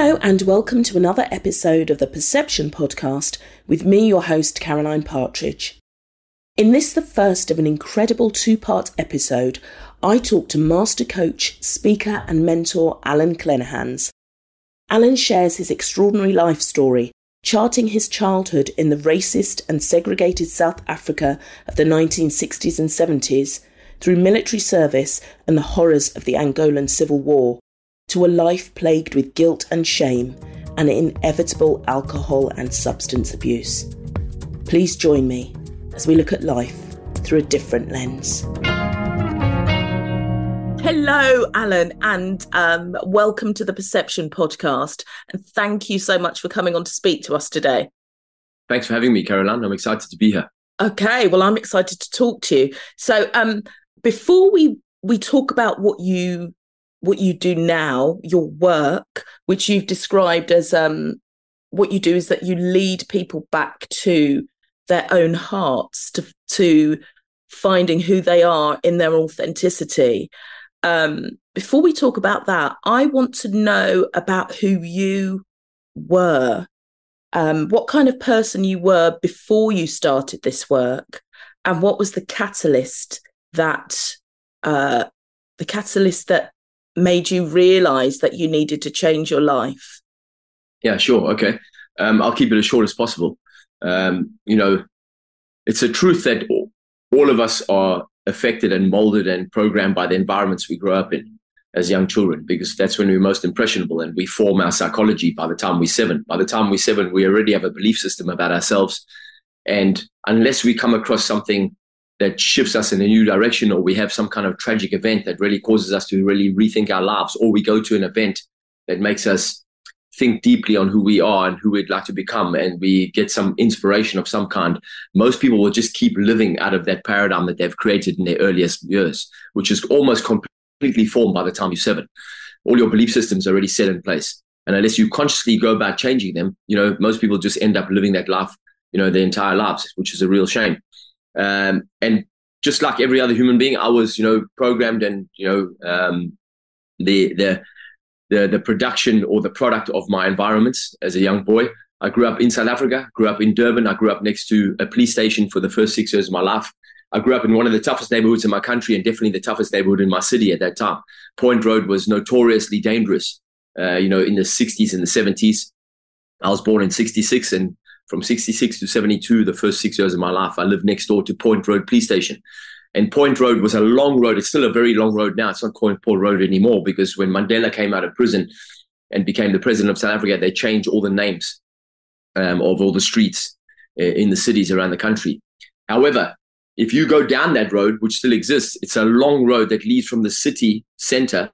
Hello, and welcome to another episode of the Perception Podcast with me, your host, Caroline Partridge. In this, the first of an incredible two part episode, I talk to master coach, speaker, and mentor Allan Kleynhans. Allan shares his extraordinary life story, charting his childhood in the racist and segregated South Africa of the 1960s and 70s through military service and the horrors of the Angolan Civil War to a life plagued with guilt and shame and inevitable alcohol and substance abuse. Please join me as we look at life through a different lens. Hello, Allan, and um, welcome to the Perception Podcast. And thank you so much for coming on to speak to us today. Thanks for having me, Caroline. I'm excited to be here. Okay, well, I'm excited to talk to you. So, um, before we we talk about what you what you do now, your work, which you've described as um, what you do is that you lead people back to their own hearts, to to finding who they are in their authenticity. Um, before we talk about that, I want to know about who you were, um, what kind of person you were before you started this work, and what was the catalyst that uh, the catalyst that made you realize that you needed to change your life? Yeah, sure. Okay. Um, I'll keep it as short as possible. Um, you know, it's a truth that all, all of us are affected and molded and programmed by the environments we grow up in as young children, because that's when we're most impressionable and we form our psychology by the time we're seven. By the time we're seven, we already have a belief system about ourselves. And unless we come across something that shifts us in a new direction or we have some kind of tragic event that really causes us to really rethink our lives or we go to an event that makes us think deeply on who we are and who we'd like to become and we get some inspiration of some kind most people will just keep living out of that paradigm that they've created in their earliest years which is almost completely formed by the time you're seven. All your belief systems are already set in place and unless you consciously go about changing them you know most people just end up living that life you know their entire lives which is a real shame um, and just like every other human being, I was, you know, programmed and, you know, um, the, the, the, the production or the product of my environments as a young boy. I grew up in South Africa, grew up in Durban. I grew up next to a police station for the first six years of my life. I grew up in one of the toughest neighborhoods in my country and definitely the toughest neighborhood in my city at that time. Point Road was notoriously dangerous, uh, you know, in the 60s and the 70s. I was born in 66 and from 66 to 72, the first six years of my life, I lived next door to Point Road Police Station. And Point Road was a long road. It's still a very long road now. It's not called Point Road anymore because when Mandela came out of prison and became the president of South Africa, they changed all the names um, of all the streets uh, in the cities around the country. However, if you go down that road, which still exists, it's a long road that leads from the city center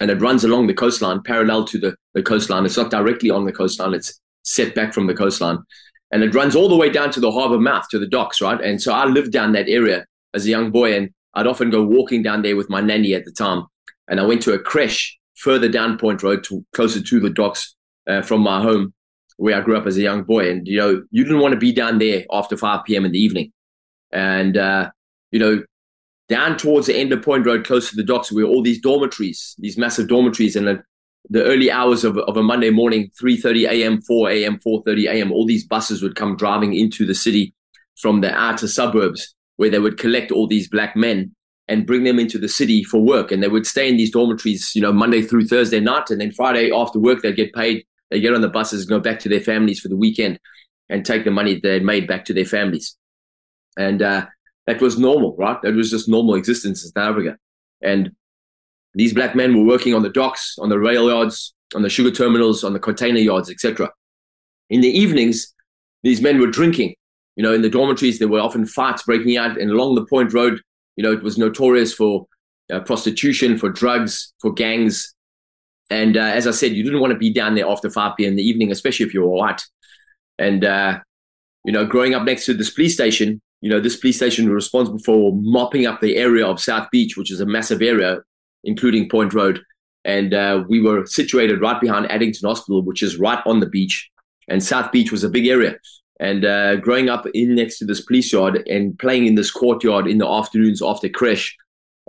and it runs along the coastline parallel to the, the coastline. It's not directly on the coastline, it's set back from the coastline. And it runs all the way down to the harbor mouth, to the docks, right? And so I lived down that area as a young boy, and I'd often go walking down there with my nanny at the time. And I went to a creche further down Point Road, to, closer to the docks uh, from my home, where I grew up as a young boy. And, you know, you didn't want to be down there after 5 p.m. in the evening. And, uh, you know, down towards the end of Point Road, close to the docks, were all these dormitories, these massive dormitories. And the early hours of, of a Monday morning, 3.30 a.m., 4 a.m., 4.30 a.m., all these buses would come driving into the city from the outer suburbs where they would collect all these black men and bring them into the city for work. And they would stay in these dormitories, you know, Monday through Thursday night. And then Friday after work, they'd get paid. They get on the buses, go back to their families for the weekend and take the money they made back to their families. And uh, that was normal, right? That was just normal existence in South Africa. And these black men were working on the docks, on the rail yards, on the sugar terminals, on the container yards, etc. In the evenings, these men were drinking. You know, in the dormitories, there were often fights breaking out, and along the Point Road, you know, it was notorious for uh, prostitution, for drugs, for gangs. And uh, as I said, you didn't want to be down there after 5 p.m. in the evening, especially if you were white. And, uh, you know, growing up next to this police station, you know, this police station was responsible for mopping up the area of South Beach, which is a massive area including Point Road. And uh, we were situated right behind Addington Hospital, which is right on the beach. And South Beach was a big area. And uh, growing up in next to this police yard and playing in this courtyard in the afternoons after creche,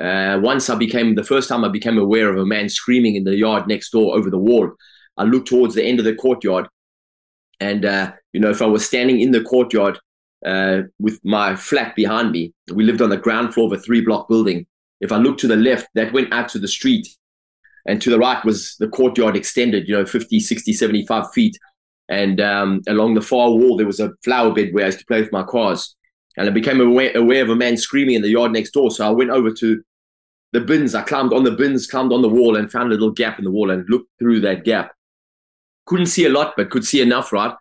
uh, once I became the first time I became aware of a man screaming in the yard next door over the wall. I looked towards the end of the courtyard, and uh, you know, if I was standing in the courtyard uh, with my flat behind me, we lived on the ground floor of a three block building. If I looked to the left, that went out to the street, and to the right was the courtyard extended, you know, 50, 60, 75 feet. And um, along the far wall, there was a flower bed where I used to play with my cars. And I became aware, aware of a man screaming in the yard next door. So I went over to the bins. I climbed on the bins, climbed on the wall, and found a little gap in the wall and looked through that gap. Couldn't see a lot, but could see enough, right,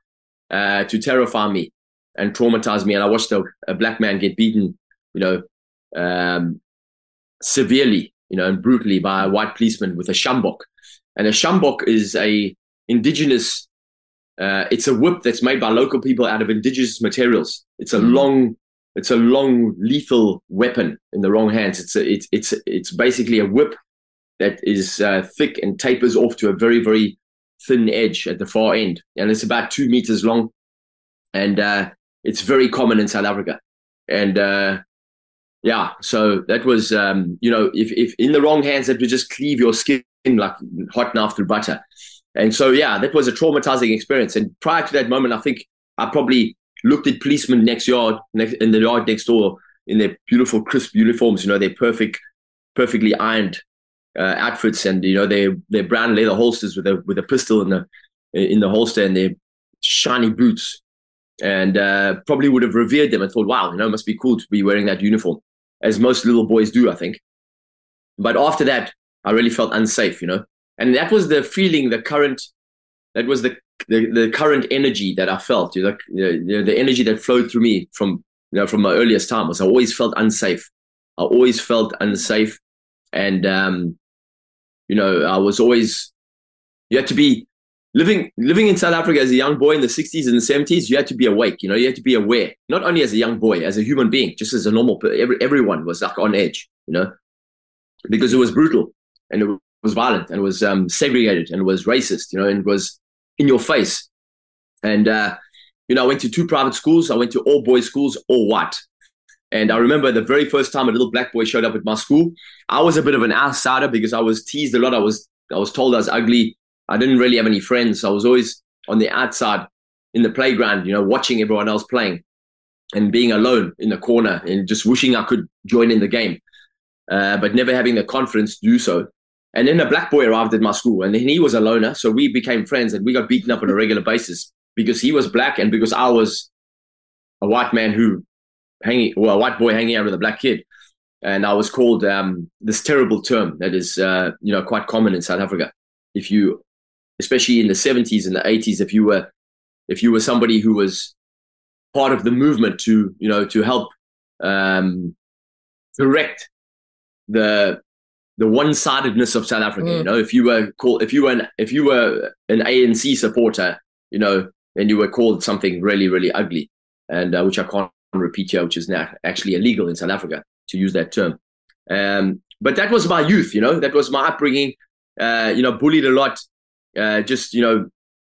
uh, to terrify me and traumatize me. And I watched a, a black man get beaten, you know, um, severely, you know, and brutally by a white policeman with a sjambok. And a sjambok is a indigenous. Uh, it's a whip that's made by local people out of indigenous materials. It's a mm. long it's a long lethal weapon in the wrong hands. It's a, it's it's it's basically a whip that is uh, thick and tapers off to a very very thin edge at the far end, and it's about two meters long, and uh, it's very common in South Africa, and uh, yeah, so that was um, you know if if in the wrong hands that would just cleave your skin like hot knife through butter, and so yeah, that was a traumatizing experience. And prior to that moment, I think I probably looked at policemen next yard, next, in the yard next door, in their beautiful, crisp uniforms. You know, their perfect, perfectly ironed uh, outfits, and you know, their their brown leather holsters with a with a pistol in the in the holster, and their shiny boots. And uh, probably would have revered them and thought, "Wow, you know, it must be cool to be wearing that uniform," as most little boys do, I think. But after that, I really felt unsafe, you know, and that was the feeling, the current, that was the the, the current energy that I felt, you know, the, the energy that flowed through me from you know from my earliest time was I always felt unsafe. I always felt unsafe, and um, you know I was always you had to be living living in South Africa as a young boy in the 60s and the 70s. You had to be awake. You know, you had to be aware, not only as a young boy, as a human being, just as a normal. Every, everyone was like on edge. You know, because it was brutal and it was violent and it was um, segregated and it was racist. You know, and it was in your face. And, uh, you know, I went to two private schools. I went to all boys schools, all white. And I remember the very first time a little black boy showed up at my school, I was a bit of an outsider because I was teased a lot. I was I was told I was ugly. I didn't really have any friends. I was always on the outside in the playground, you know, watching everyone else playing and being alone in the corner and just wishing I could join in the game, uh, but never having the confidence to do so. And then a black boy arrived at my school, and then he was a loner. So we became friends, and we got beaten up on a regular basis because he was black and because I was a white man who hanging, well, a white boy hanging out with a black kid. And I was called um, this terrible term that is, uh, you know, quite common in South Africa. If you, especially in the 70s and the 80s, if you were, if you were somebody who was part of the movement to, you know, to help um, correct the the one-sidedness of South Africa. Mm. You know, if you were called, if you were an, if you were an ANC supporter, you know, then you were called something really, really ugly, and uh, which I can't repeat here, which is now actually illegal in South Africa to use that term. Um, but that was my youth. You know, that was my upbringing. Uh, you know, bullied a lot. Uh, just you know,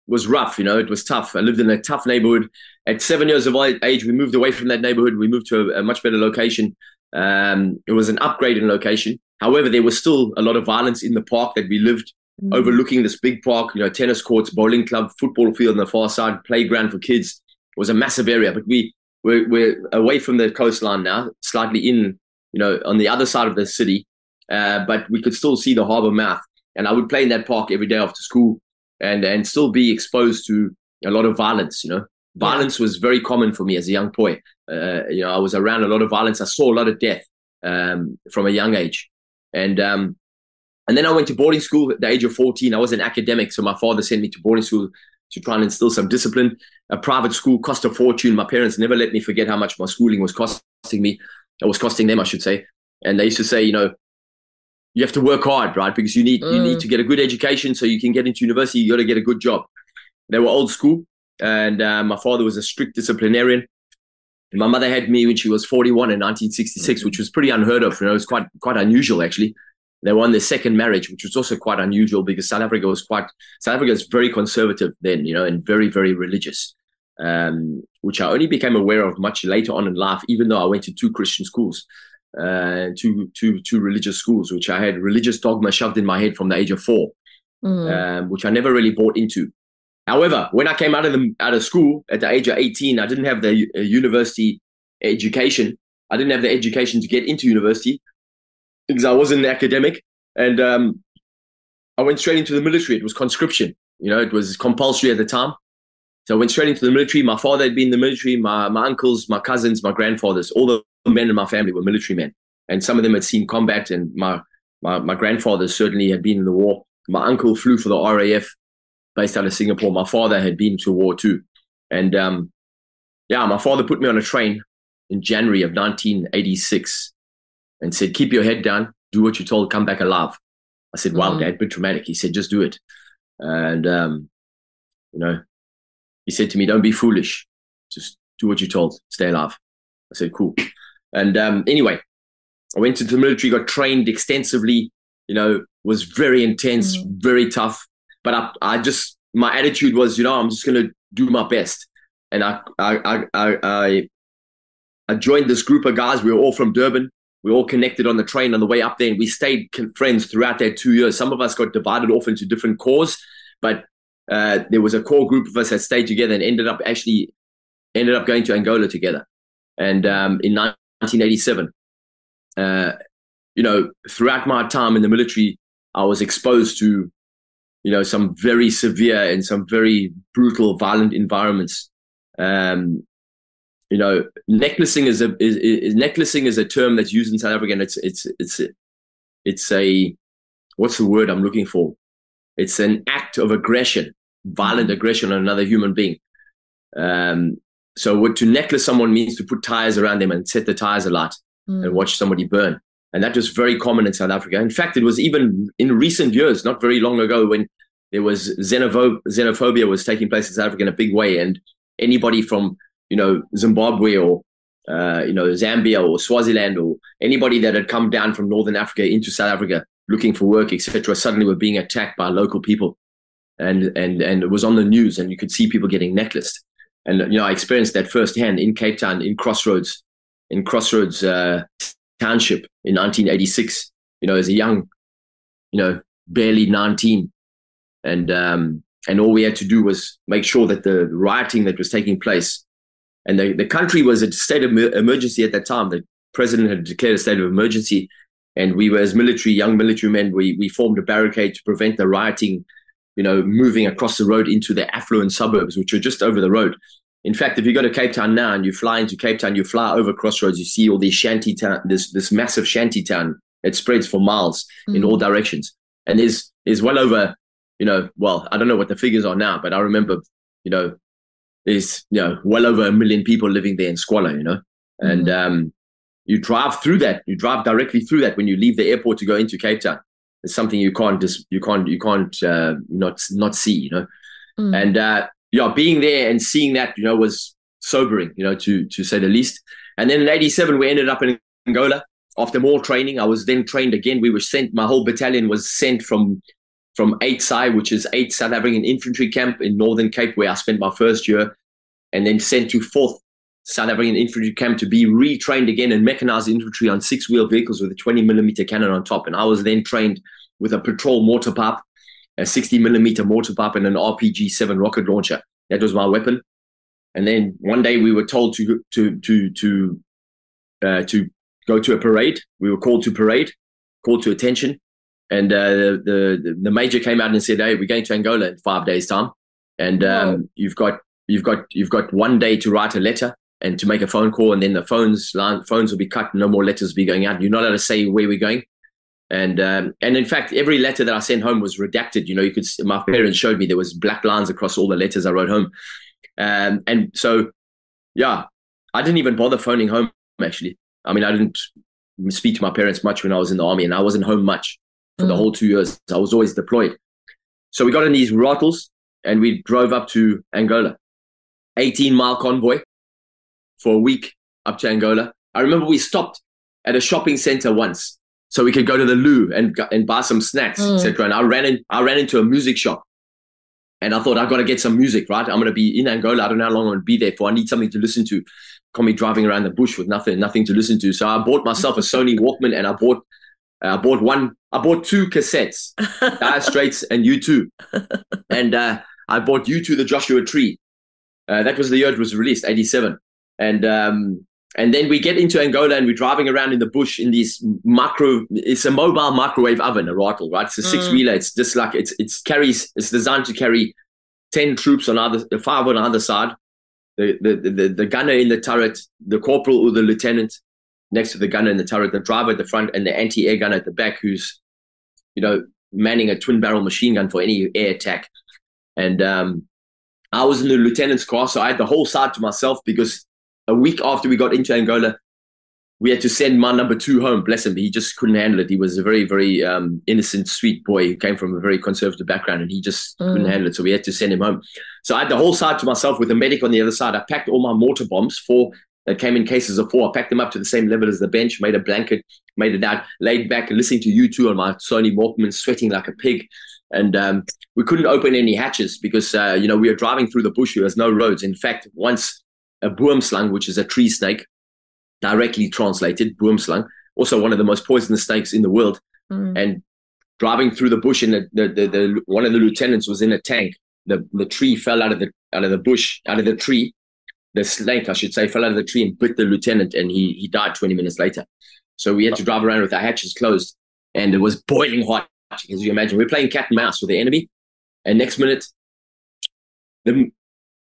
was rough. You know, it was tough. I lived in a tough neighborhood. At seven years of age, we moved away from that neighborhood. We moved to a, a much better location. Um, it was an upgraded location. However, there was still a lot of violence in the park that we lived mm. overlooking this big park, you know, tennis courts, bowling club, football field on the far side, playground for kids. It was a massive area, but we we're, we're away from the coastline now, slightly in, you know, on the other side of the city, uh, but we could still see the harbor mouth. And I would play in that park every day after school, and and still be exposed to a lot of violence. You know, violence was very common for me as a young boy. Uh, you know, I was around a lot of violence. I saw a lot of death um, from a young age. And um, and then I went to boarding school at the age of 14. I was an academic, so my father sent me to boarding school to try and instill some discipline. A private school cost a fortune. My parents never let me forget how much my schooling was costing me. It was costing them, I should say. And they used to say, you know, you have to work hard, right? Because you need mm. you need mm. to get a good education so you can get into university. You got to get a good job. They were old school, and uh, my father was a strict disciplinarian. My mother had me when she was 41 in 1966, which was pretty unheard of. You know, it was quite quite unusual actually. They were on their second marriage, which was also quite unusual because South Africa was quite South Africa is very conservative then, you know, and very very religious, um, which I only became aware of much later on in life. Even though I went to two Christian schools, uh, two two two religious schools, which I had religious dogma shoved in my head from the age of four. mm. um, which I never really bought into. However, when I came out of the out of school at the age of 18, I didn't have the uh, university education. I didn't have the education to get into university because I wasn't an academic, and um, I went straight into the military. It was conscription. You know, it was compulsory at the time. So I went straight into the military. My father had been in the military. My my uncles, my cousins, my grandfathers, all the men in my family were military men, and some of them had seen combat. And my my my grandfather certainly had been in the war. My uncle flew for the RAF based out of Singapore. My father had been to war too. And um, yeah, my father put me on a train in January of 1986 and said, Keep your head down, do what you're told, come back alive. I said, Wow, mm-hmm. dad, bit traumatic. He said, Just do it. And, um, you know, he said to me, Don't be foolish. Just do what you're told, stay alive. I said, Cool. And um, anyway, I went into the military, got trained extensively, you know, was very intense, mm-hmm. very tough. But I, I just my attitude was, you know, I'm just gonna do my best. And I I I I I joined this group of guys. We were all from Durban. We all connected on the train on the way up there, and we stayed friends throughout that two years. Some of us got divided off into different corps, but uh, there was a core group of us that stayed together and ended up actually ended up going to Angola together. And um, in 1987, uh, you know, throughout my time in the military, I was exposed to you know, some very severe and some very brutal, violent environments. Um, you know, necklacing is a is, is, necklacing is a term that's used in South Africa, and it's it's it's it's a what's the word I'm looking for? It's an act of aggression, violent aggression on another human being. Um, so, what to necklace someone means to put tires around them and set the tires alight mm. and watch somebody burn. And that was very common in South Africa. In fact, it was even in recent years, not very long ago, when there was xenopho- xenophobia was taking place in South Africa in a big way. And anybody from, you know, Zimbabwe or, uh, you know, Zambia or Swaziland or anybody that had come down from Northern Africa into South Africa looking for work, etc., suddenly were being attacked by local people. And, and, and it was on the news and you could see people getting necklaced. And, you know, I experienced that firsthand in Cape Town, in Crossroads, in Crossroads, uh, Township in 1986, you know, as a young, you know, barely 19. And, um, and all we had to do was make sure that the rioting that was taking place and the, the country was a state of emergency at that time. The president had declared a state of emergency. And we were, as military, young military men, we, we formed a barricade to prevent the rioting, you know, moving across the road into the affluent suburbs, which are just over the road. In fact, if you go to Cape Town now and you fly into Cape Town, you fly over Crossroads, you see all these shanty town, this this massive shanty town. It spreads for miles mm. in all directions, and there's there's well over, you know, well, I don't know what the figures are now, but I remember, you know, there's you know well over a million people living there in squalor, you know, mm. and um, you drive through that, you drive directly through that when you leave the airport to go into Cape Town. It's something you can't just you can't you can't uh, not not see, you know, mm. and uh, yeah, being there and seeing that, you know, was sobering, you know, to to say the least. And then in '87, we ended up in Angola after more training. I was then trained again. We were sent. My whole battalion was sent from from 8 SAI, which is 8 South African Infantry Camp in Northern Cape, where I spent my first year, and then sent to 4th South African Infantry Camp to be retrained again and mechanized infantry on six wheel vehicles with a 20 millimeter cannon on top. And I was then trained with a patrol mortar pipe a 60 millimeter mortar pipe and an RPG 7 rocket launcher. That was my weapon. And then one day we were told to to to to uh, to go to a parade. We were called to parade, called to attention, and uh, the, the the major came out and said, "Hey, we're going to Angola in five days' time, and um, you've got you've got you've got one day to write a letter and to make a phone call, and then the phones line phones will be cut. No more letters will be going out. You're not allowed to say where we're going. And um, and in fact, every letter that I sent home was redacted. You know, you could my parents showed me there was black lines across all the letters I wrote home. Um, and so, yeah, I didn't even bother phoning home. Actually, I mean, I didn't speak to my parents much when I was in the army, and I wasn't home much for mm. the whole two years. I was always deployed. So we got in these Ratels and we drove up to Angola, 18 mile convoy for a week up to Angola. I remember we stopped at a shopping center once so we could go to the loo and and buy some snacks, mm. etc. And I ran in, I ran into a music shop, and I thought I've got to get some music. Right, I'm going to be in Angola. I don't know how long I'm going to be there for. I need something to listen to. Can't driving around the bush with nothing, nothing to listen to. So I bought myself a Sony Walkman, and I bought Uh, I bought one. I bought two cassettes, Dire Straits and U2, and uh, I bought U2 the Joshua Tree. Uh, that was the year it was released, '87, and um, and then we get into Angola and we're driving around in the bush in these micro. It's a mobile microwave oven, a Ratel, right? It's a six wheeler. Mm. It's just like it's it's carries. It's designed to carry ten troops on either five on either side. The, the the the gunner in the turret, the corporal or the lieutenant next to the gunner in the turret, the driver at the front, and the anti-air gunner at the back, who's you know manning a twin barrel machine gun for any air attack. And um, I was in the lieutenant's car, so I had the whole side to myself because a week after we got into Angola, we had to send my number two home. Bless him, he just couldn't handle it. He was a very, very um, innocent, sweet boy who came from a very conservative background, and he just mm. couldn't handle it. So we had to send him home. So I had the whole side to myself with a medic on the other side. I packed all my mortar bombs, four that came in cases of four. I packed them up to the same level as the bench, made a blanket, made it out, laid back, and listening to U2 on my Sony Walkman, sweating like a pig. And um, we couldn't open any hatches because uh, you know we were driving through the bush. There was no roads. In fact, once a boomslang, which is a tree snake, directly translated, boomslang, also one of the most poisonous snakes in the world. Mm. And driving through the bush, and the, the, the, the, one of the lieutenants was in a tank. The, the tree fell out of the out of the bush, out of the tree. The snake, I should say, fell out of the tree and bit the lieutenant, and he he died 20 minutes later. So we had to drive around with our hatches closed, and it was boiling hot. As you imagine, we we're playing cat and mouse with the enemy, and next minute, the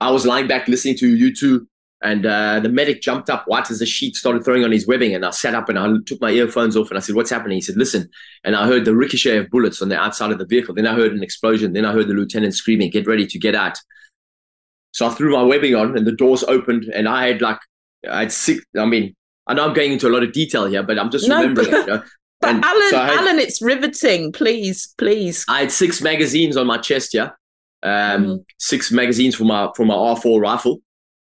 I was lying back listening to U2 and uh, the medic jumped up, white as a sheet, started throwing on his webbing. And I sat up and I took my earphones off and I said, What's happening? He said, Listen. And I heard the ricochet of bullets on the outside of the vehicle. Then I heard an explosion. Then I heard the lieutenant screaming, Get ready to get out. So I threw my webbing on and the doors opened. And I had like, I had six, I mean, I know I'm going into a lot of detail here, but I'm just no, remembering but, it. You know? But Allan, so had, Allan, it's riveting. Please, please. I had six magazines on my chest, yeah. Um, mm. Six magazines for my for my R4 rifle.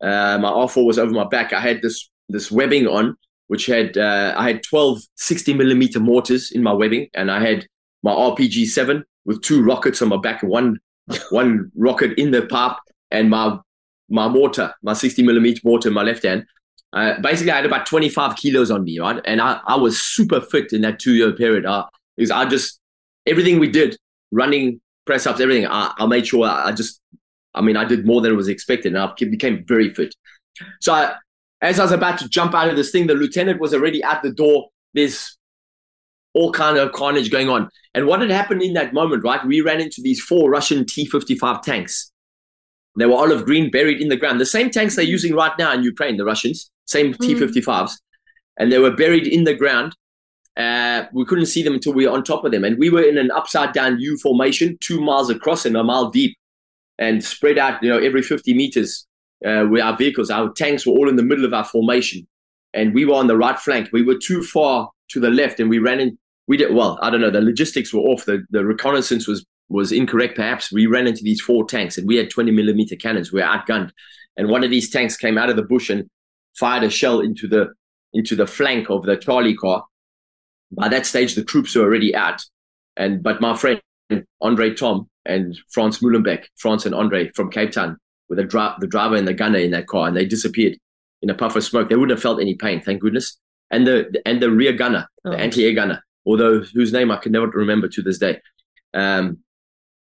Uh, my R4 was over my back. I had this this webbing on, which had uh, I had 12 60 millimeter mortars in my webbing, and I had my RPG 7 with two rockets on my back, one one rocket in the pipe, and my my mortar, my 60 millimeter mortar in my left hand. Uh, basically, I had about 25 kilos on me, right? And I, I was super fit in that two year period. Uh, because I just, everything we did, running, press ups, everything, I, I made sure I, I just I mean, I did more than was expected, and I became very fit. So, I, as I was about to jump out of this thing, the lieutenant was already at the door. There's all kind of carnage going on. And what had happened in that moment, right? We ran into these four Russian T-55 tanks. They were olive green, buried in the ground. The same tanks they're using right now in Ukraine, the Russians, same mm. T-55s, and they were buried in the ground. Uh, we couldn't see them until we were on top of them, and we were in an upside down U formation, two miles across and a mile deep and spread out, you know, every 50 meters uh, our vehicles, our tanks were all in the middle of our formation. And we were on the right flank. We were too far to the left and we ran in. We did, well, I don't know, the logistics were off. The, the reconnaissance was, was incorrect, perhaps. We ran into these four tanks and we had 20 millimeter cannons. We were outgunned. And one of these tanks came out of the bush and fired a shell into the, into the flank of the Charlie car. By that stage, the troops were already out. And, but my friend, Andre Tom, and Franz Muhlenbeck, Franz and Andre from Cape Town, with the, dri- the driver and the gunner in that car, and they disappeared in a puff of smoke. They wouldn't have felt any pain, thank goodness. And the and the rear gunner, oh. the anti-air gunner, although whose name I can never remember to this day. Um,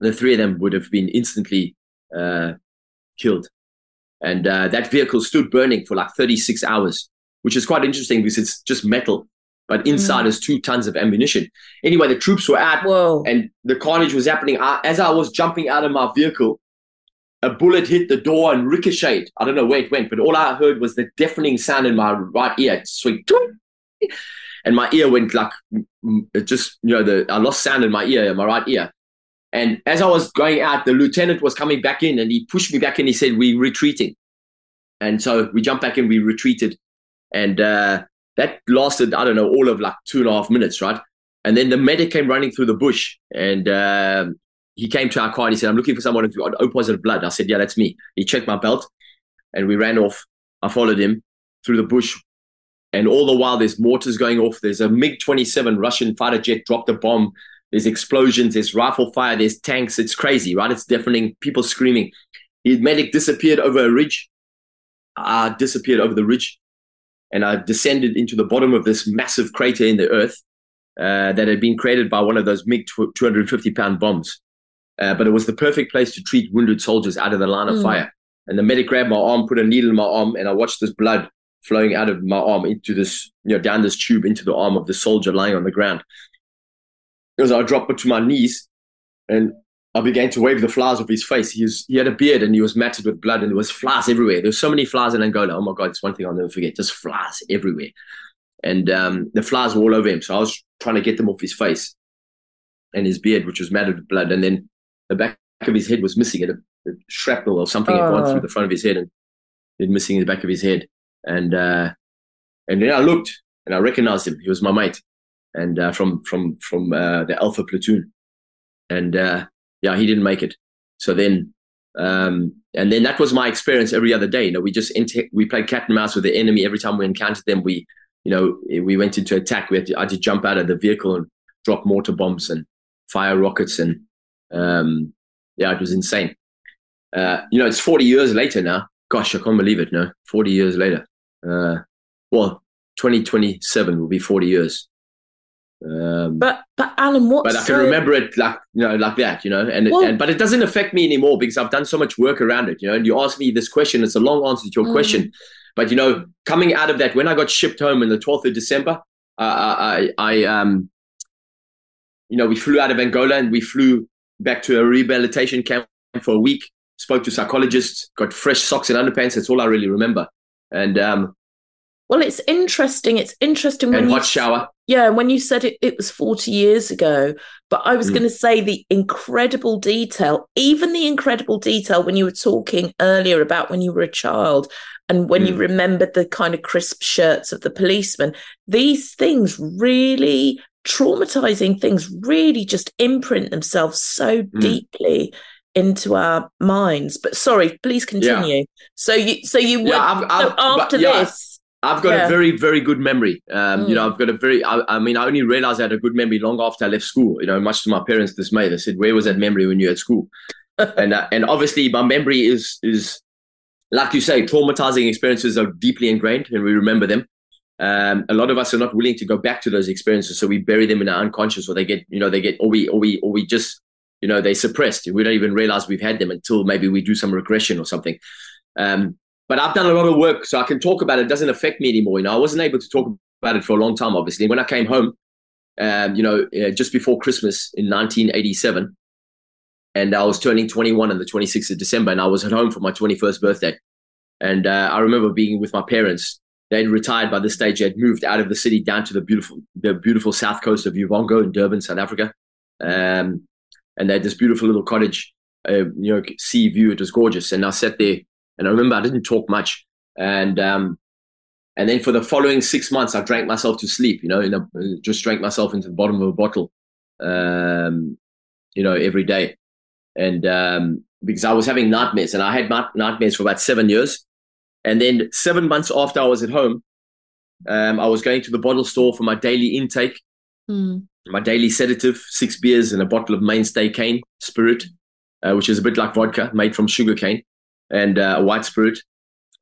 the three of them would have been instantly uh, killed. And uh, that vehicle stood burning for like 36 hours, which is quite interesting because it's just metal but inside mm. is two tons of ammunition. Anyway, the troops were out, Whoa. and the carnage was happening. as I was jumping out of my vehicle, a bullet hit the door and ricocheted. I don't know where it went, but all I heard was the deafening sound in my right ear. Sweet, and my ear went like it just you know the I lost sound in my ear, in my right ear. And as I was going out, the lieutenant was coming back in, and he pushed me back in. He said, "We're retreating," and so we jumped back in. We retreated, and uh, that lasted, I don't know, all of like two and a half minutes, right? And then the medic came running through the bush and uh, he came to our car and he said, I'm looking for someone who got O positive blood. I said, Yeah, that's me. He checked my belt and we ran off. I followed him through the bush. And all the while, there's mortars going off. There's a MiG 27 Russian fighter jet dropped a bomb. There's explosions. There's rifle fire. There's tanks. It's crazy, right? It's deafening. People screaming. The medic disappeared over a ridge. I disappeared over the ridge and I descended into the bottom of this massive crater in the earth. uh, that had been created by one of those MiG 250 pound bombs. Uh, but it was the perfect place to treat wounded soldiers out of the line of mm. fire. And the medic grabbed my arm, put a needle in my arm, and I watched this blood flowing out of my arm into this, you know, down this tube into the arm of the soldier lying on the ground. As I dropped it to my knees, and I began to wave the flies off his face. He, was, he had a beard and he was matted with blood, and there was flies everywhere. There were so many flies in Angola. Oh my God, it's one thing I'll never forget. Just flies everywhere. And um, the flies were all over him. So I was trying to get them off his face and his beard, which was matted with blood. And then the back of his head was missing. It, a, a shrapnel or something had gone through oh. the front of his head and it missing the back of his head. And uh, and then I looked and I recognized him. He was my mate, and uh, from from from uh, the Alpha platoon. And uh, yeah, he didn't make it. So then, um, and then that was my experience every other day. You know, we just we played cat and mouse with the enemy every time we encountered them. We, you know, we went into attack. We had to, I had to jump out of the vehicle and drop mortar bombs and fire rockets, and um, yeah, it was insane. Uh, you know, it's 40 years later now. Gosh, I can't believe it. No, 40 years later. Uh, well, 2027 will be 40 years. Um, but but Alan, what? But I can remember it like you know like that, you know, and, well, and, but it doesn't affect me anymore because I've done so much work around it, you know. And you ask me this question; it's a long answer to your mm. question, but you know, coming out of that, when I got shipped home on the 12th of December, uh, I I um, you know, we flew out of Angola and we flew back to a rehabilitation camp for a week. Spoke to psychologists, got fresh socks and underpants. That's all I really remember. And um, well, it's interesting. It's interesting when and hot you, shower. Yeah, when you said it, it was 40 years ago. But I was mm. going to say the incredible detail, even the incredible detail when you were talking earlier about when you were a child and when mm. you remembered the kind of crisp shirts of the policemen. These things really traumatizing things really just imprint themselves so mm. deeply into our minds. But sorry, please continue. Yeah. So you so you yeah, went, so after yeah, this I've got yeah. a very, very good memory. Um, mm. You know, I've got a very, I, I, mean, I only realized I had a good memory long after I left school, you know, much to my parents' dismay. They said, where was that memory when you were at school? and, uh, and obviously my memory is, is like you say, traumatizing experiences are deeply ingrained and we remember them. Um, a lot of us are not willing to go back to those experiences. So we bury them in our unconscious or they get, you know, they get, or we, or we, or we just, you know, they suppressed. We don't even realize we've had them until maybe we do some regression or something. Um, but I've done a lot of work, so I can talk about it. It doesn't affect me anymore. You know, I wasn't able to talk about it for a long time, obviously. When I came home, um, you know, uh, just before Christmas in 1987, and I was turning 21 on the 26th of December, and I was at home for my 21st birthday. And uh, I remember being with my parents. They'd retired by this stage. They'd moved out of the city down to the beautiful, the beautiful south coast of Uvongo in Durban, South Africa. Um, and they had this beautiful little cottage, uh, you know, sea view. It was gorgeous. And I sat there and I remember I didn't talk much. And um, and then for the following six months, I drank myself to sleep. You know, in a, just drank myself into the bottom of a bottle. Um, you know, every day, and um, because I was having nightmares, and I had nightmares for about seven years. And then seven months after I was at home, um, I was going to the bottle store for my daily intake, mm. my daily sedative, six beers and a bottle of mainstay cane spirit, uh, which is a bit like vodka made from sugar cane and uh, White Spirit.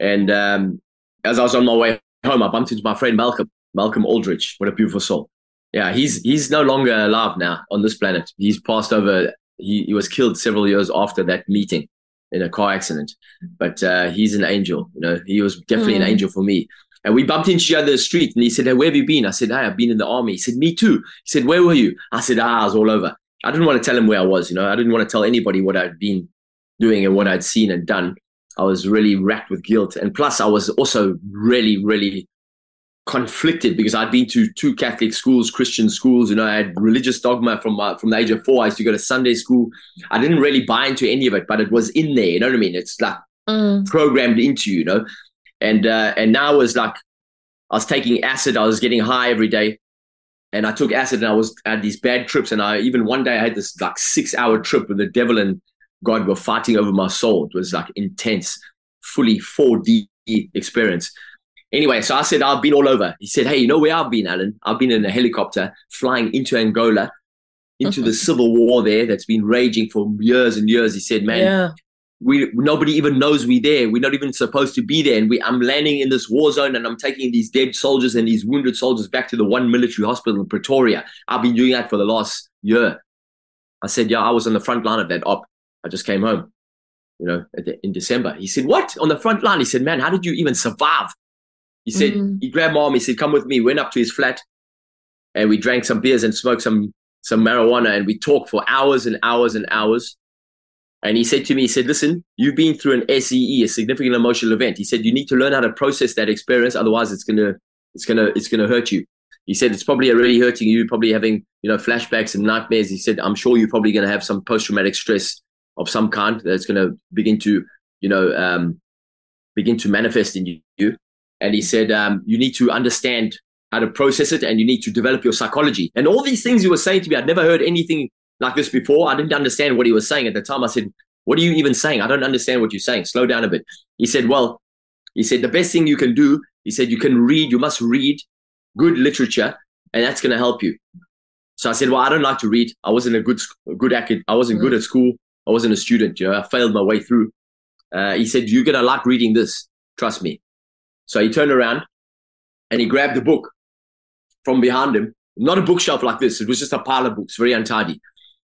And um, as I was on my way home, I bumped into my friend Malcolm, Malcolm Aldrich. What a beautiful soul. Yeah, he's he's no longer alive now on this planet. He's passed over. He, he was killed several years after that meeting in a car accident. But uh, he's an angel. You know, he was definitely mm. an angel for me. And we bumped into each other in the street, and he said, "Hey, where have you been?" I said, "Hey, I've been in the army." He said, "Me too." He said, "Where were you?" I said, "Ah, I was all over." I didn't want to tell him where I was. You know, I didn't want to tell anybody what I'd been doing and what I'd seen and done. I was really racked with guilt. And plus, I was also really, really conflicted because I'd been to two Catholic schools, Christian schools. You know, I had religious dogma from my, from the age of four. I used to go to Sunday school. I didn't really buy into any of it, but it was in there. You know what I mean? It's like mm. programmed into you, you know. And uh, and now it was like I was taking acid. I was getting high every day, and I took acid, and I was I had these bad trips. And I even one day I had this like six hour trip with the devil and God were fighting over my soul. It was like intense, fully 4D experience. Anyway, so I said, I've been all over. He said, Hey, you know where I've been, Allan? I've been in a helicopter flying into Angola, into the uh-huh. civil war there that's been raging for years and years. He said, Man, yeah. we nobody even knows we're there. We're not even supposed to be there. And we I'm landing in this war zone and I'm taking these dead soldiers and these wounded soldiers back to the one military hospital in Pretoria. I've been doing that for the last year. I said, Yeah, I was on the front line of that op. I just came home, you know, the, in December. He said, What? On the front line? He said, Man, how did you even survive? He said, mm. he grabbed mom, he said, Come with me. Went up to his flat and we drank some beers and smoked some some marijuana and we talked for hours and hours and hours and he said to me, he said, listen, you've been through an SEE, a significant emotional event. He said, you need to learn how to process that experience. Otherwise it's going to, it's going to, it's going to hurt you. He said, it's probably already hurting you, probably having, you know, flashbacks and nightmares. He said, I'm sure you're probably going to have some post-traumatic stress of some kind that's going to begin to, you know, um, begin to manifest in you. And he said, um, you need to understand how to process it and you need to develop your psychology. And all these things he was saying to me, I'd never heard anything like this before. I didn't understand what he was saying at the time. I said, What are you even saying? I don't understand what you're saying. Slow down a bit. He said, Well, he said, the best thing you can do, he said, you can read, you must read good literature, and that's going to help you. So I said, Well, I don't like to read. I wasn't a good, good acad- I wasn't good at school. I wasn't a student. You know, I failed my way through. Uh, he said, You're to like reading this. Trust me. So he turned around and he grabbed the book from behind him. Not a bookshelf like this. It was just a pile of books, very untidy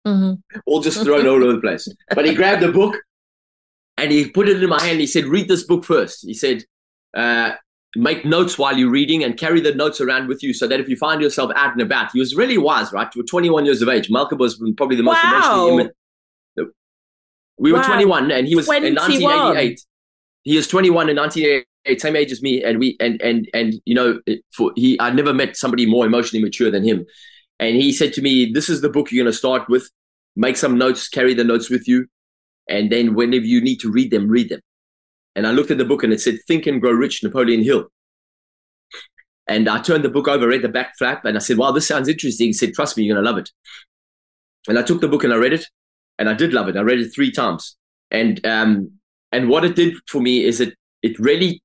mm-hmm. all just thrown all over the place. But he grabbed the book and he put it in my hand. He said, "Read this book first. He said, uh, "Make notes while you're reading and carry the notes around with you, so that if you find yourself out and about, he was really wise, right? You were 21 years of age. Malcolm was probably the most wow. emotionally. We were wow. 21, and he was 21. in 1988. He was 21 in 1988, same age as me, and we and and and you know, for he, I never met somebody more emotionally mature than him. And he said to me, This is the book you're going to start with. Make some notes, carry the notes with you. And then whenever you need to read them, read them. And I looked at the book and it said, Think and Grow Rich, Napoleon Hill. And I turned the book over, read the back flap, and I said, Wow, this sounds interesting. He said, Trust me, you're going to love it. And I took the book and I read it, and I did love it. I read it three times. And um, and what it did for me is it it really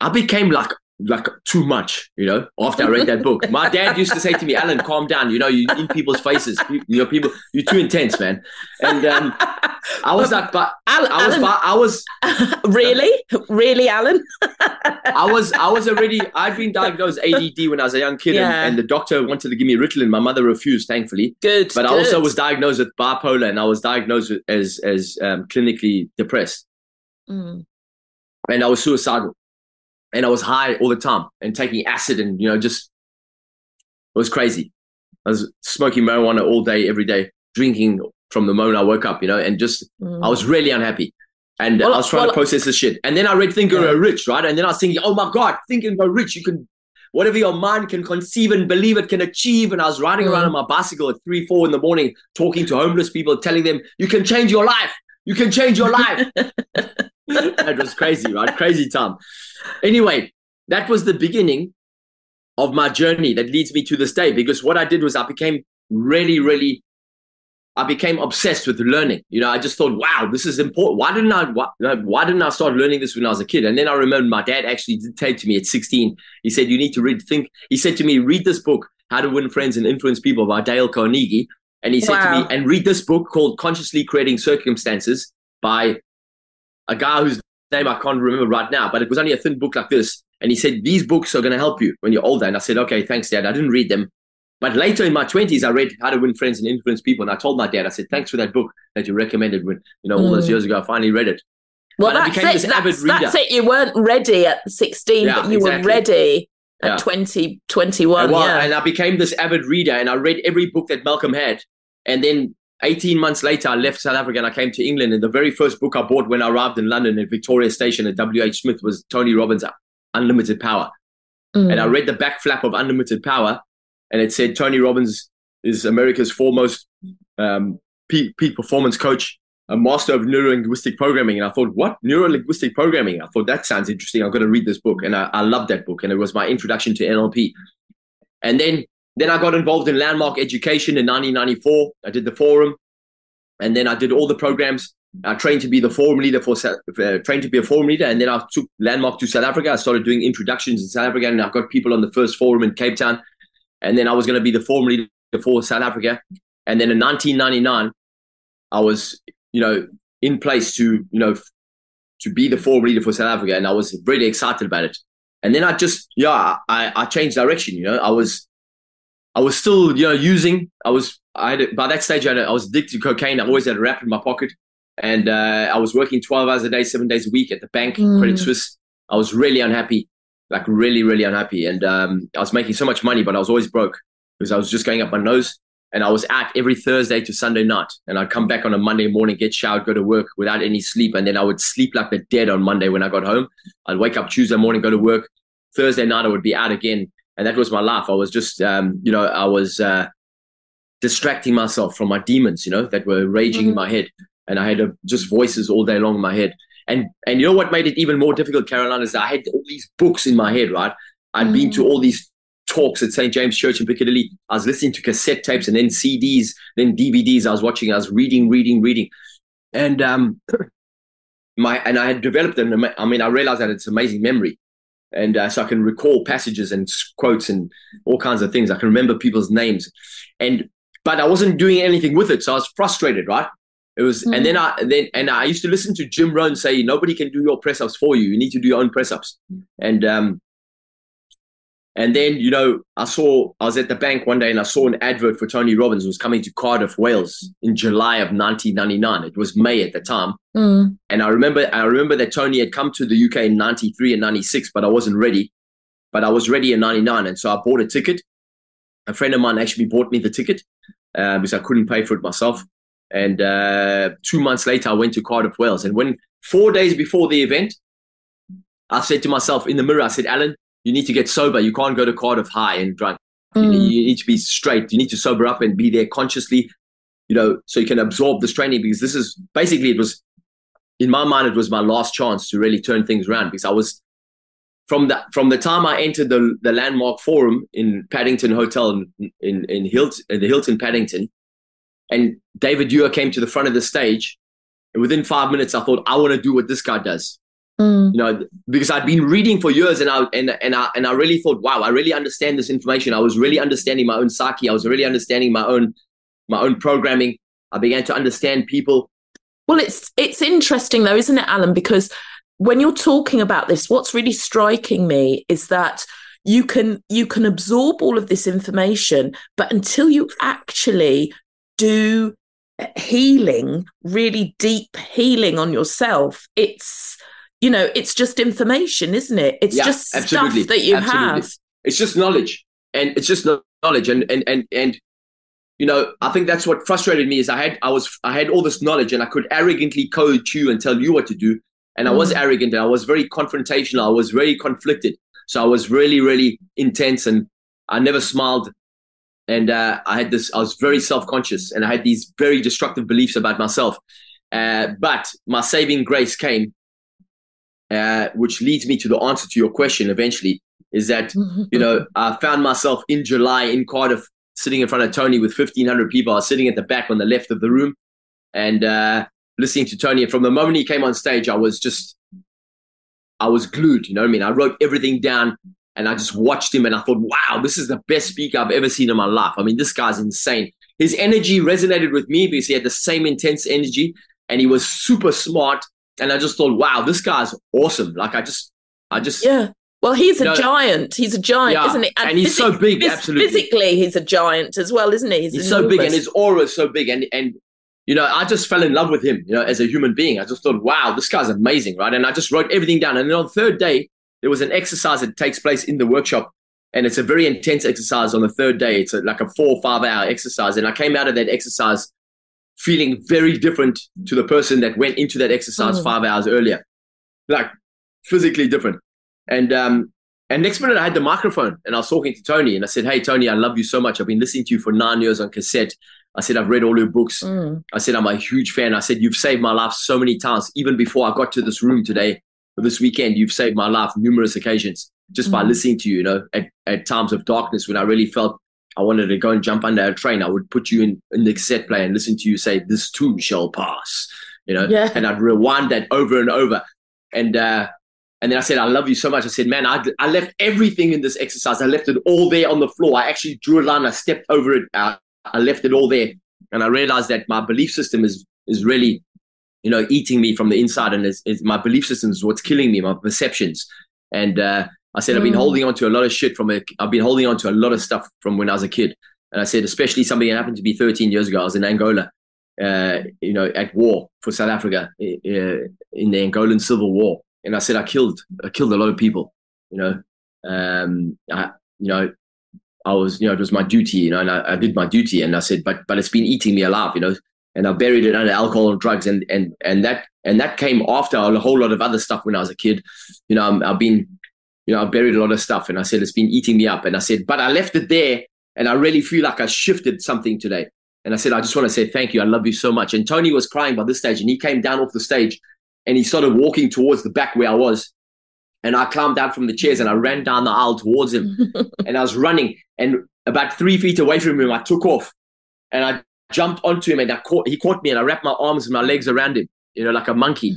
I became like like too much, you know, after I read that book. My dad used to say to me, Allan, calm down. You know, you're in people's faces. You, you know, people, you're too intense, man. And um, I was like, but Allan, I was, Allan, I was really, really, Allan. I was, I was already, I'd been diagnosed ADD when I was a young kid, yeah. and, and, the doctor wanted to give me Ritalin. My mother refused, thankfully. Good. But good. I also was diagnosed with bipolar, and I was diagnosed with, as as um, clinically depressed. Mm. And I was suicidal and I was high all the time and taking acid and you know just it was crazy. I was smoking marijuana all day, every day, drinking from the moment I woke up, you know, and just mm. I was really unhappy. And well, I was trying well, to process this shit. And then I read Think and Grow Rich, right? And then I was thinking, oh my God, Think and Grow Rich. You can, whatever your mind can conceive and believe it can achieve. And I was riding mm. around on my bicycle at three, four in the morning, talking to homeless people, telling them, you can change your life. You can change your life. it was crazy, right? Crazy time. Anyway, that was the beginning of my journey that leads me to this day because what I did was I became really, really, I became obsessed with learning. You know, I just thought, wow, this is important. Why didn't I, why, why didn't I start learning this when I was a kid? And then I remember my dad actually did say to me at 16, he said, you need to read, think, he said to me, read this book, How to Win Friends and Influence People by Dale Carnegie. And he said wow. to me, and read this book called Consciously Creating Circumstances by a guy whose name I can't remember right now, but it was only a thin book like this. And he said, These books are going to help you when you're older. And I said, Okay, thanks, Dad. I didn't read them. But later in my 20s, I read How to Win Friends and Influence People. And I told my dad, I said, Thanks for that book that you recommended when, you know, all those mm. years ago. I finally read it. Well, that's it. That's, that's, it. You weren't ready at 16, yeah, but you exactly. were ready at yeah. 20, 21. And, well, yeah. and I became this avid reader and I read every book that Malcolm had. And then 18 months later, I left South Africa and I came to England. And the very first book I bought when I arrived in London at Victoria Station at W.H. Smith was Tony Robbins' Unlimited Power. Mm. And I read the back flap of Unlimited Power and it said Tony Robbins is America's foremost um, peak, peak performance coach, a master of neurolinguistic programming. And I thought, what? Neurolinguistic programming? I thought that sounds interesting. I'm going to read this book. And I, I loved that book. And it was my introduction to NLP. And then then I got involved in landmark education in 1994. I did the forum, and then I did all the programs. I trained to be the forum leader for uh, trained to be a forum leader, and then I took landmark to South Africa. I started doing introductions in South Africa, and I got people on the first forum in Cape Town. And then I was going to be the forum leader for South Africa. And then in 1999, I was, you know, in place to you know to be the forum leader for South Africa, and I was really excited about it. And then I just yeah I I changed direction. You know I was I was still you know using I was I had by that stage I, had, I was addicted to cocaine. I always had a wrap in my pocket, and uh, I was working twelve hours a day, seven days a week at the bank, mm. Credit Suisse. I was really unhappy, like really really unhappy, and um, I was making so much money, but I was always broke because I was just going up my nose and I was out every Thursday to Sunday night. And I'd come back on a Monday morning, get showered, go to work without any sleep. And then I would sleep like the dead on Monday when I got home. I'd wake up Tuesday morning, go to work. Thursday night, I would be out again. And that was my life. I was just, um, you know, I was uh, distracting myself from my demons, you know, that were raging mm-hmm. in my head. And I had uh, just voices all day long in my head. And and you know what made it even more difficult, Caroline, is I had all these books in my head, right? i had mm-hmm. been to all these talks at St. James Church in Piccadilly. I was listening to cassette tapes and then CDs, then DVDs. I was watching, I was reading, reading, reading. And um my and I had developed an I mean, I realized that it's amazing memory. And uh, so I can recall passages and quotes and all kinds of things. I can remember people's names. And but I wasn't doing anything with it. So I was frustrated, right? It was, mm. and then I then and I used to listen to Jim Rohn say, "Nobody can do your press ups for you. You need to do your own press ups." And um, and then, you know, I saw, I was at the bank one day and I saw an advert for Tony Robbins was coming to Cardiff, Wales in July of 1999. It was May at the time. Mm. And I remember, I remember that Tony had come to the UK in 93 and 96, but I wasn't ready. But I was ready in 99. And so I bought a ticket. A friend of mine actually bought me the ticket uh, because I couldn't pay for it myself. And uh, two months later, I went to Cardiff, Wales. And when four days before the event, I said to myself in the mirror, I said, Allan, you need to get sober. You can't go to Cardiff high and drunk. Mm. You, you, need to be straight. You need to sober up and be there consciously, you know, so you can absorb this training because this is basically it was in my mind it was my last chance to really turn things around because I was from the from the time I entered the the landmark forum in Paddington Hotel in in, in Hilton in the Hilton Paddington, and David Ure came to the front of the stage, and within five minutes I thought I want to do what this guy does. Mm. You know, because I'd been reading for years and I and and I and I really thought, wow, I really understand this information. I was really understanding my own psyche. I was really understanding my own my own programming. I began to understand people. Well, it's it's interesting though, isn't it, Allan? Because when you're talking about this, what's really striking me is that you can you can absorb all of this information, but until you actually do healing, really deep healing on yourself, it's you know, it's just information, isn't it? It's yeah, just absolutely. stuff that you absolutely. have. It's just knowledge. And it's just knowledge. And and and and you know, I think that's what frustrated me is I had I was I had all this knowledge and I could arrogantly coach you and tell you what to do. And. I was mm. arrogant and I was very confrontational. I was very conflicted. So I was really, really intense and I never smiled. And uh, I had this, I was very self conscious and I had these very destructive beliefs about myself. Uh, but my saving grace came uh, which leads me to the answer to your question eventually, is that, you know, I found myself in July in Cardiff sitting in front of Tony with 1,500 people. I was sitting at the back on the left of the room and uh, listening to Tony. And from the moment he came on stage, I was just, I was glued, you know what I mean? I wrote everything down and I just watched him and I thought, wow, this is the best speaker I've ever seen in my life. I mean, this guy's insane. His energy resonated with me because he had the same intense energy and he was super smart and I just thought, wow, this guy's awesome. Like I just, I just, yeah. Well, he's a know, giant. He's a giant, yeah. isn't he? And, and he's so big. absolutely, physically, he's a giant as well, isn't he? He's, he's so big, and his aura is so big, and and you know, I just fell in love with him. You know, as a human being, I just thought, wow, this guy's amazing, right? And I just wrote everything down. And then on the third day, there was an exercise that takes place in the workshop, and it's a very intense exercise. On the third day, it's a, like a four or five hour exercise, and I came out of that exercise feeling very different to the person that went into that exercise mm. five hours earlier, like physically different. And um, and next minute I had the microphone and I was talking to Tony and I said, "Hey Tony, I love you so much. I've been listening to you for nine years on cassette. I said I've read all your books. Mm. I said I'm a huge fan. I said you've saved my life so many times. Even before I got to this room today, this weekend, you've saved my life numerous occasions just mm. by listening to you. You know, at, at times of darkness when I really felt I wanted to go and jump under a train, I would put you in, in the cassette player and listen to you say, This too shall pass. You know, yeah. and I'd rewind that over and over. And uh, and then I said, I love you so much. I said, man, I, I left everything in this exercise. I left it all there on the floor. I actually drew a line. I stepped over it. Uh, I left it all there. And I realized that my belief system is is really you know, eating me from the inside, and it's, it's my belief system is what's killing me, my perceptions. And uh, I said. I've been mm. holding on to a lot of shit from it. I've been holding on to a lot of stuff from when I was a kid. And I said, especially something that happened to me 13 years ago. I was in Angola, uh, you know, at war for South Africa uh, in the Angolan Civil War. And I said, I killed, I killed a lot of people, you know. Um, I, you know, I was, you know, it was my duty, you know, and I, I, did my duty. And I said, but, but it's been eating me alive, you know, and I buried it under alcohol and drugs. And, and, and that, and that came after a whole lot of other stuff when I was a kid. You know, i I've been, you know, I buried a lot of stuff and I said, it's been eating me up. And I said, but I left it there and I really feel like I shifted something today. And I said, I just want to say thank you. I love you so much. And Tony was crying by this stage and he came down off the stage and he started walking towards the back where I was. And I climbed down from the chairs and I ran down the aisle towards him. and I was running. And about three feet away from him, I took off and I jumped onto him and I caught, he caught me and I wrapped my arms and my legs around him, you know, like a monkey.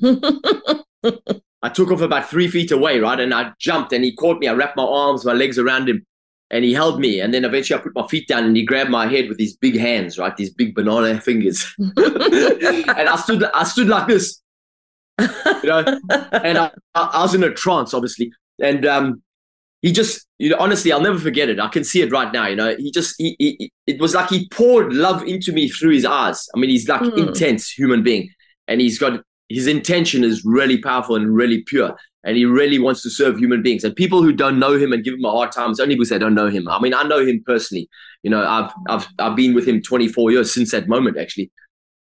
I took off about three feet away, right? And I jumped and he caught me. I wrapped my arms, my legs around him and he held me. And then eventually I put my feet down and he grabbed my head with these big hands, right? These big banana fingers. and I stood, I stood like this, you know, and I, I was in a trance, obviously. And um, he just, you know, honestly, I'll never forget it. I can see it right now. You know, he just, he, he, it was like he poured love into me through his eyes. I mean, he's like mm. intense human being, and he's got his intention is really powerful and really pure and he really wants to serve human beings. And people who don't know him and give him a hard time it's only because they don't know him. I mean i know him personally. You know i've i've, I've been with him 24 years since that moment actually.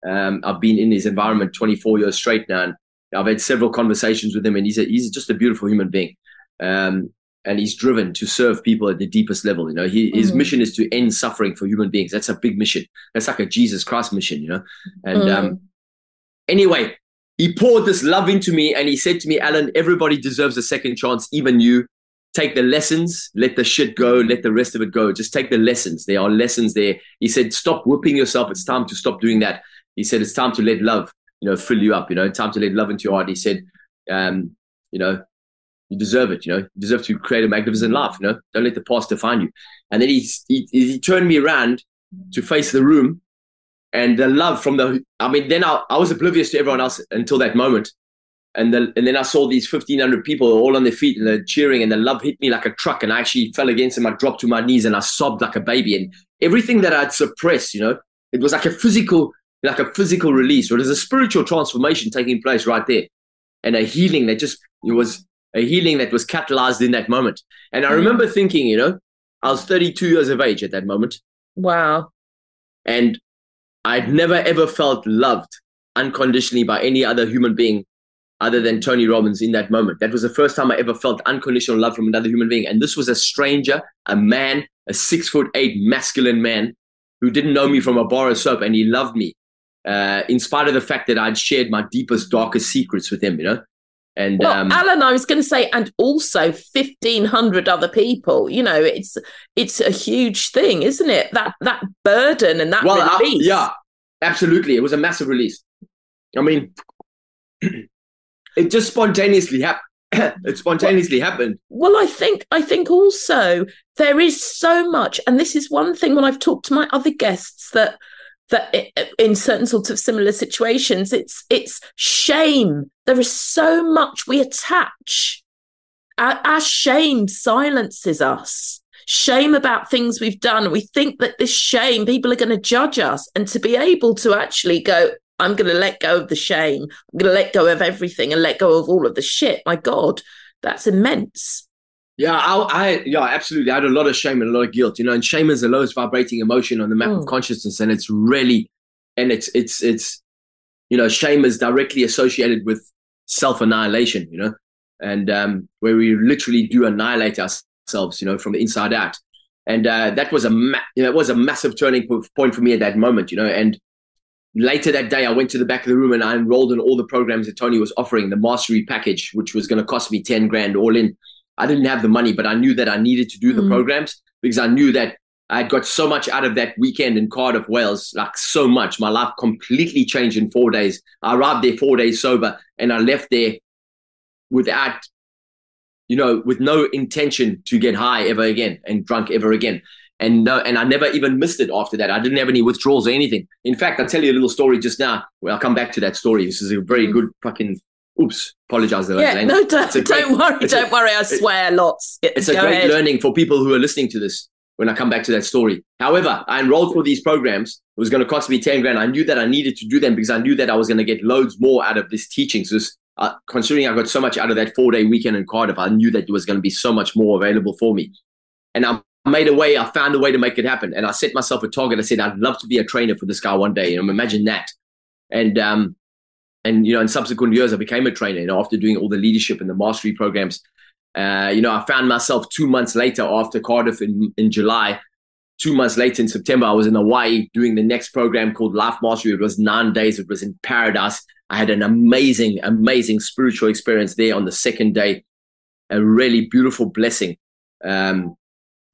Um, i've been in his environment 24 years straight now and i've had several conversations with him and he's a, he's just a beautiful human being. Um, and he's driven to serve people at the deepest level you know. He, his mm. mission is to end suffering for human beings. That's a big mission. That's like a jesus christ mission you know. And mm. um, anyway he poured this love into me and he said to me, Allan, everybody deserves a second chance, even you. Take the lessons, let the shit go, let the rest of it go. Just take the lessons. There are lessons there. He said, stop whipping yourself. It's time to stop doing that. He said, it's time to let love, you know, fill you up, you know, time to let love into your heart. He said, um, you know, you deserve it, you know, you deserve to create a magnificent life, you know, don't let the past define you. And then he, he, he turned me around to face the room and the love from the i mean then I, I was oblivious to everyone else until that moment. And then and then i saw these 1500 people all on their feet and they're cheering and the love hit me like a truck and i actually fell against him i dropped to my knees and i sobbed like a baby. And everything that i'd suppressed you know it was like a physical like a physical release. Or there's a spiritual transformation taking place right there. And a healing that just it was a healing that was catalyzed in that moment. And i mm. remember thinking you know i was 32 years of age at that moment. Wow. And I'd never ever felt loved unconditionally by any other human being other than Tony Robbins in that moment. That was the first time I ever felt unconditional love from another human being. And this was a stranger, a man, a six foot eight masculine man who didn't know me from a bar of soap and he loved me. Uh, in spite of the fact that I'd shared my deepest, darkest secrets with him, you know. And well, um, Allan, I was going to say, and also fifteen hundred other people. You know, it's it's a huge thing, isn't it? That that burden and that well, release. I, yeah, absolutely. It was a massive release. I mean, it just spontaneously happened. it spontaneously well, happened. Well, I think I think also there is so much, and this is one thing when I've talked to my other guests that that in certain sorts of similar situations it's it's shame. There is so much we attach. Our, our, shame silences us. Shame about things we've done. We think that this shame people are going to judge us. And to be able to actually go i'm going to let go of the shame. I'm going to let go of everything and let go of all of the shit my god that's immense yeah, I, I, yeah, absolutely. I had a lot of shame and a lot of guilt, you know, and shame is the lowest vibrating emotion on the map mm. of consciousness, and it's really, and it's it's it's, you know, shame is directly associated with self annihilation, you know, and um, where we literally do annihilate ourselves, you know, from the inside out, and uh, that was a ma- you know, it was a massive turning point for me at that moment, you know, and later that day, I went to the back of the room and I enrolled in all the programs that Tony was offering, the mastery package, which was going to cost me ten grand all in I didn't have the money, but I knew that I needed to do the mm. programs because I knew that I had got so much out of that weekend in Cardiff, Wales, like so much. My life completely changed in four days. I arrived there four days sober and I left there without, you know, with no intention to get high ever again and drunk ever again. And no, and I never even missed it after that. I didn't have any withdrawals or anything. In fact, I'll tell you a little story just now. Well, I'll come back to that story. This is a very mm. good fucking Oops, apologize. Yeah, no, don't, great, don't worry, don't a, worry. I swear lots. It's a great ahead. learning for people who are listening to this when I come back to that story. However, I enrolled for these programs. It was going to cost me 10 grand. I knew that I needed to do them because I knew that I was going to get loads more out of this teaching. So, this, uh, considering I got so much out of that four day weekend in Cardiff, I knew that there was going to be so much more available for me. And I made a way, I found a way to make it happen. And I set myself a target. I said, I'd love to be a trainer for this guy one day. And imagine that. And um, and you know in subsequent years i became a trainer you know after doing all the leadership and the mastery programs. Uh, you know i found myself two months later after cardiff in, in july two months later in september i was in hawaii doing the next program called life mastery. It was nine days. It was in paradise. I had an amazing amazing spiritual experience there on the second day. A really beautiful blessing. Um,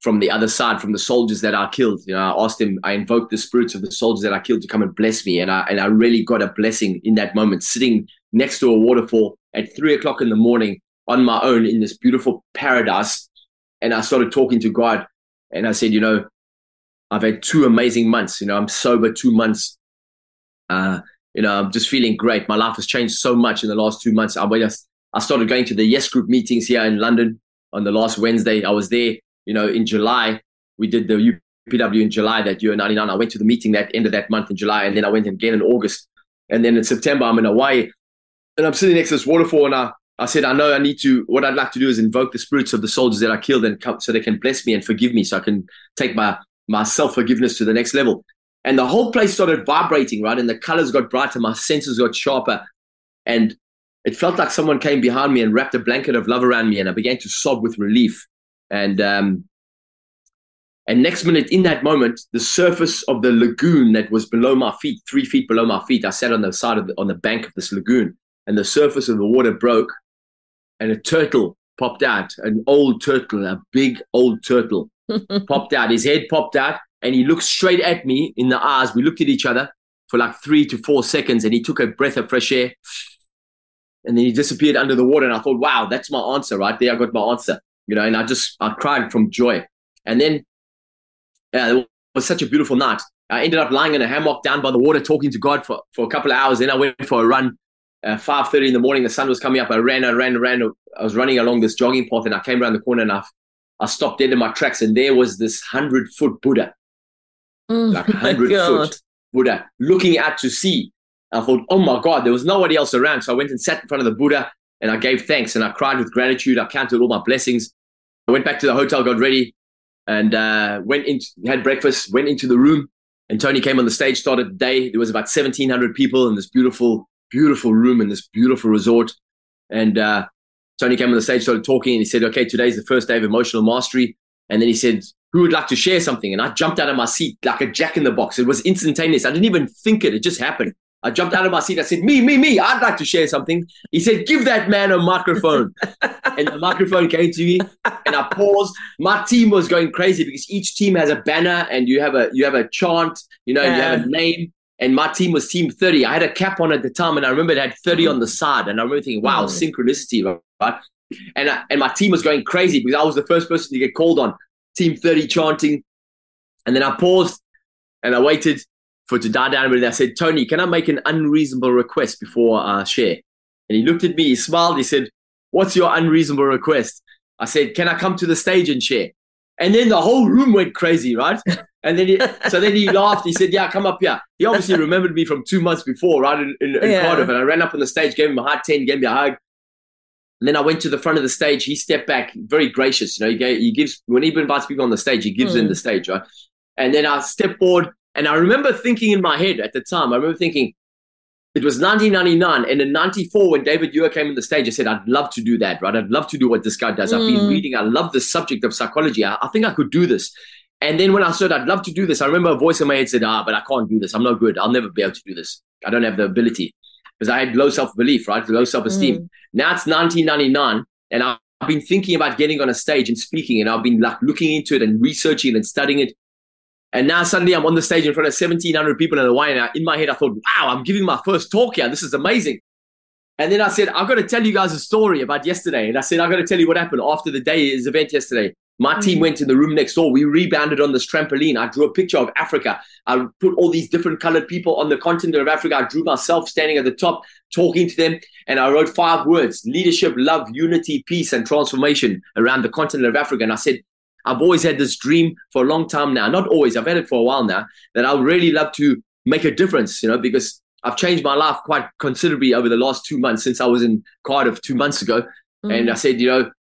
from the other side, from the soldiers that I killed. You know, I asked him, I invoked the spirits of the soldiers that I killed to come and bless me. And I and I really got a blessing in that moment, sitting next to a waterfall at three o'clock in the morning on my own in this beautiful paradise. And I started talking to God. And I said, you know, I've had two amazing months. You know, I'm sober two months. Uh, you know, I'm just feeling great. My life has changed so much in the last two months. I, I started going to the Yes Group meetings here in London on the last Wednesday. I was there you know, in July, we did the UPW in July that year, 99. I went to the meeting that end of that month in July, and then I went again in August. And then in September, I'm in Hawaii, and I'm sitting next to this waterfall, and I, I said, I know I need to, what I'd like to do is invoke the spirits of the soldiers that I killed and come, so they can bless me and forgive me, so I can take my, my self forgiveness to the next level. And the whole place started vibrating, right? And the colors got brighter, my senses got sharper. And it felt like someone came behind me and wrapped a blanket of love around me, and I began to sob with relief. And um, and next minute, in that moment, the surface of the lagoon that was below my feet, three feet below my feet, I sat on the side of the, on the bank of this lagoon, and the surface of the water broke, and a turtle popped out, an old turtle, a big old turtle popped out. His head popped out, and he looked straight at me in the eyes. We looked at each other for like three to four seconds, and he took a breath of fresh air, and then he disappeared under the water. And I thought, wow, that's my answer right there. I got my answer you know, and I just I cried from joy. And then yeah, it was such a beautiful night. I ended up lying in a hammock down by the water, talking to God for, for a couple of hours. Then I went for a run. Uh, 5.30 in the morning, the sun was coming up. I ran, I ran, I ran. I was running along this jogging path and I came around the corner and I, I stopped dead in my tracks and there was this 100-foot Buddha. Mm, like 100-foot Buddha looking out to sea. I thought, oh my God, there was nobody else around. So I went and sat in front of the Buddha and I gave thanks and I cried with gratitude. I counted all my blessings. I went back to the hotel, got ready, and uh, went into had breakfast. Went into the room, and Tony came on the stage. Started the day. There was about seventeen hundred people in this beautiful, beautiful room in this beautiful resort. And uh, Tony came on the stage, started talking, and he said, "Okay, today's the first day of emotional mastery." And then he said, "Who would like to share something?" And I jumped out of my seat like a jack in the box. It was instantaneous. I didn't even think it; it just happened. I jumped out of my seat. I said, Me, me, me, I'd like to share something. He said, Give that man a microphone. and the microphone came to me and I paused. My team was going crazy because each team has a banner and you have a you have a chant, you know, yeah. you have a name. And my team was team 30. I had a cap on at the time and I remember it had 30 mm. on the side. And I remember thinking, wow, mm. synchronicity, right? And, I, and my team was going crazy because I was the first person to get called on. Team 30 chanting. And then I paused and I waited for to die down. And I said, Tony, can I make an unreasonable request before I share? And he looked at me, he smiled, he said, What's your unreasonable request? I said, Can I come to the stage and share? And then the whole room went crazy, right? And then he, so then he laughed. He said, "Yeah, come up here." He obviously remembered me from two months before, right in, in, in yeah. Cardiff. And I ran up on the stage, gave him a high ten, gave me a hug. And then I went to the front of the stage. He stepped back, very gracious. You know, he, gave, he gives when he invites people on the stage, he gives mm. them the stage, right? And then I stepped forward, and I remember thinking in my head at the time, I remember thinking, it was 1999. And in 94, when David Ure came on the stage, I said, I'd love to do that, right? I'd love to do what this guy does. Mm. I've been mm. reading. I love the subject of psychology. I, I, think I could do this. And then when I said, I'd love to do this, I remember a voice in my head said, ah, but I can't do this. I'm not good. I'll never be able to do this. I don't have the ability because I had low self-belief, right? Low self-esteem. Mm. Now it's 1999 and I've been thinking about getting on a stage and speaking and I've been like looking into it and researching and studying it. And now suddenly I'm on the stage in front of 1,700 people in Hawaii. And in my head, I thought, wow, I'm giving my first talk here. This is amazing. And then I said, I've got to tell you guys a story about yesterday. And I said, I've got to tell you what happened after the day's event yesterday. My team mm. went in the room next door. We rebounded on this trampoline. I drew a picture of Africa. I put all these different colored people on the continent of Africa. I drew myself standing at the top, talking to them. And I wrote five words leadership, love, unity, peace, and transformation around the continent of Africa. And I said, I've always had this dream for a long time now. Not always, I've had it for a while now, that I would really love to make a difference, you know, because I've changed my life quite considerably over the last two months since I was in Cardiff two months ago. Mm-hmm. And I said, you know,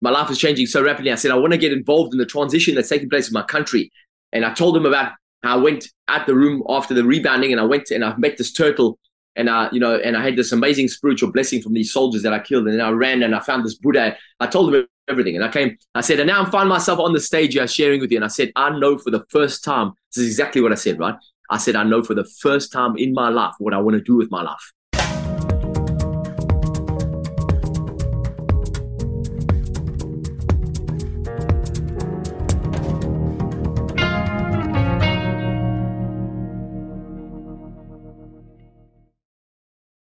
my life is changing so rapidly. I said, I want to get involved in the transition that's taking place in my country. And I told them about how I went at the room after the rebounding and I went and I met this turtle and I, you know, and I had this amazing spiritual blessing from these soldiers that I killed. And then I ran and I found this Buddha. I told them everything. And I came, I said, and now I'm find myself on the stage here sharing with you. And I said, I know for the first time, this is exactly what I said, right? I said, I know for the first time in my life what I want to do with my life.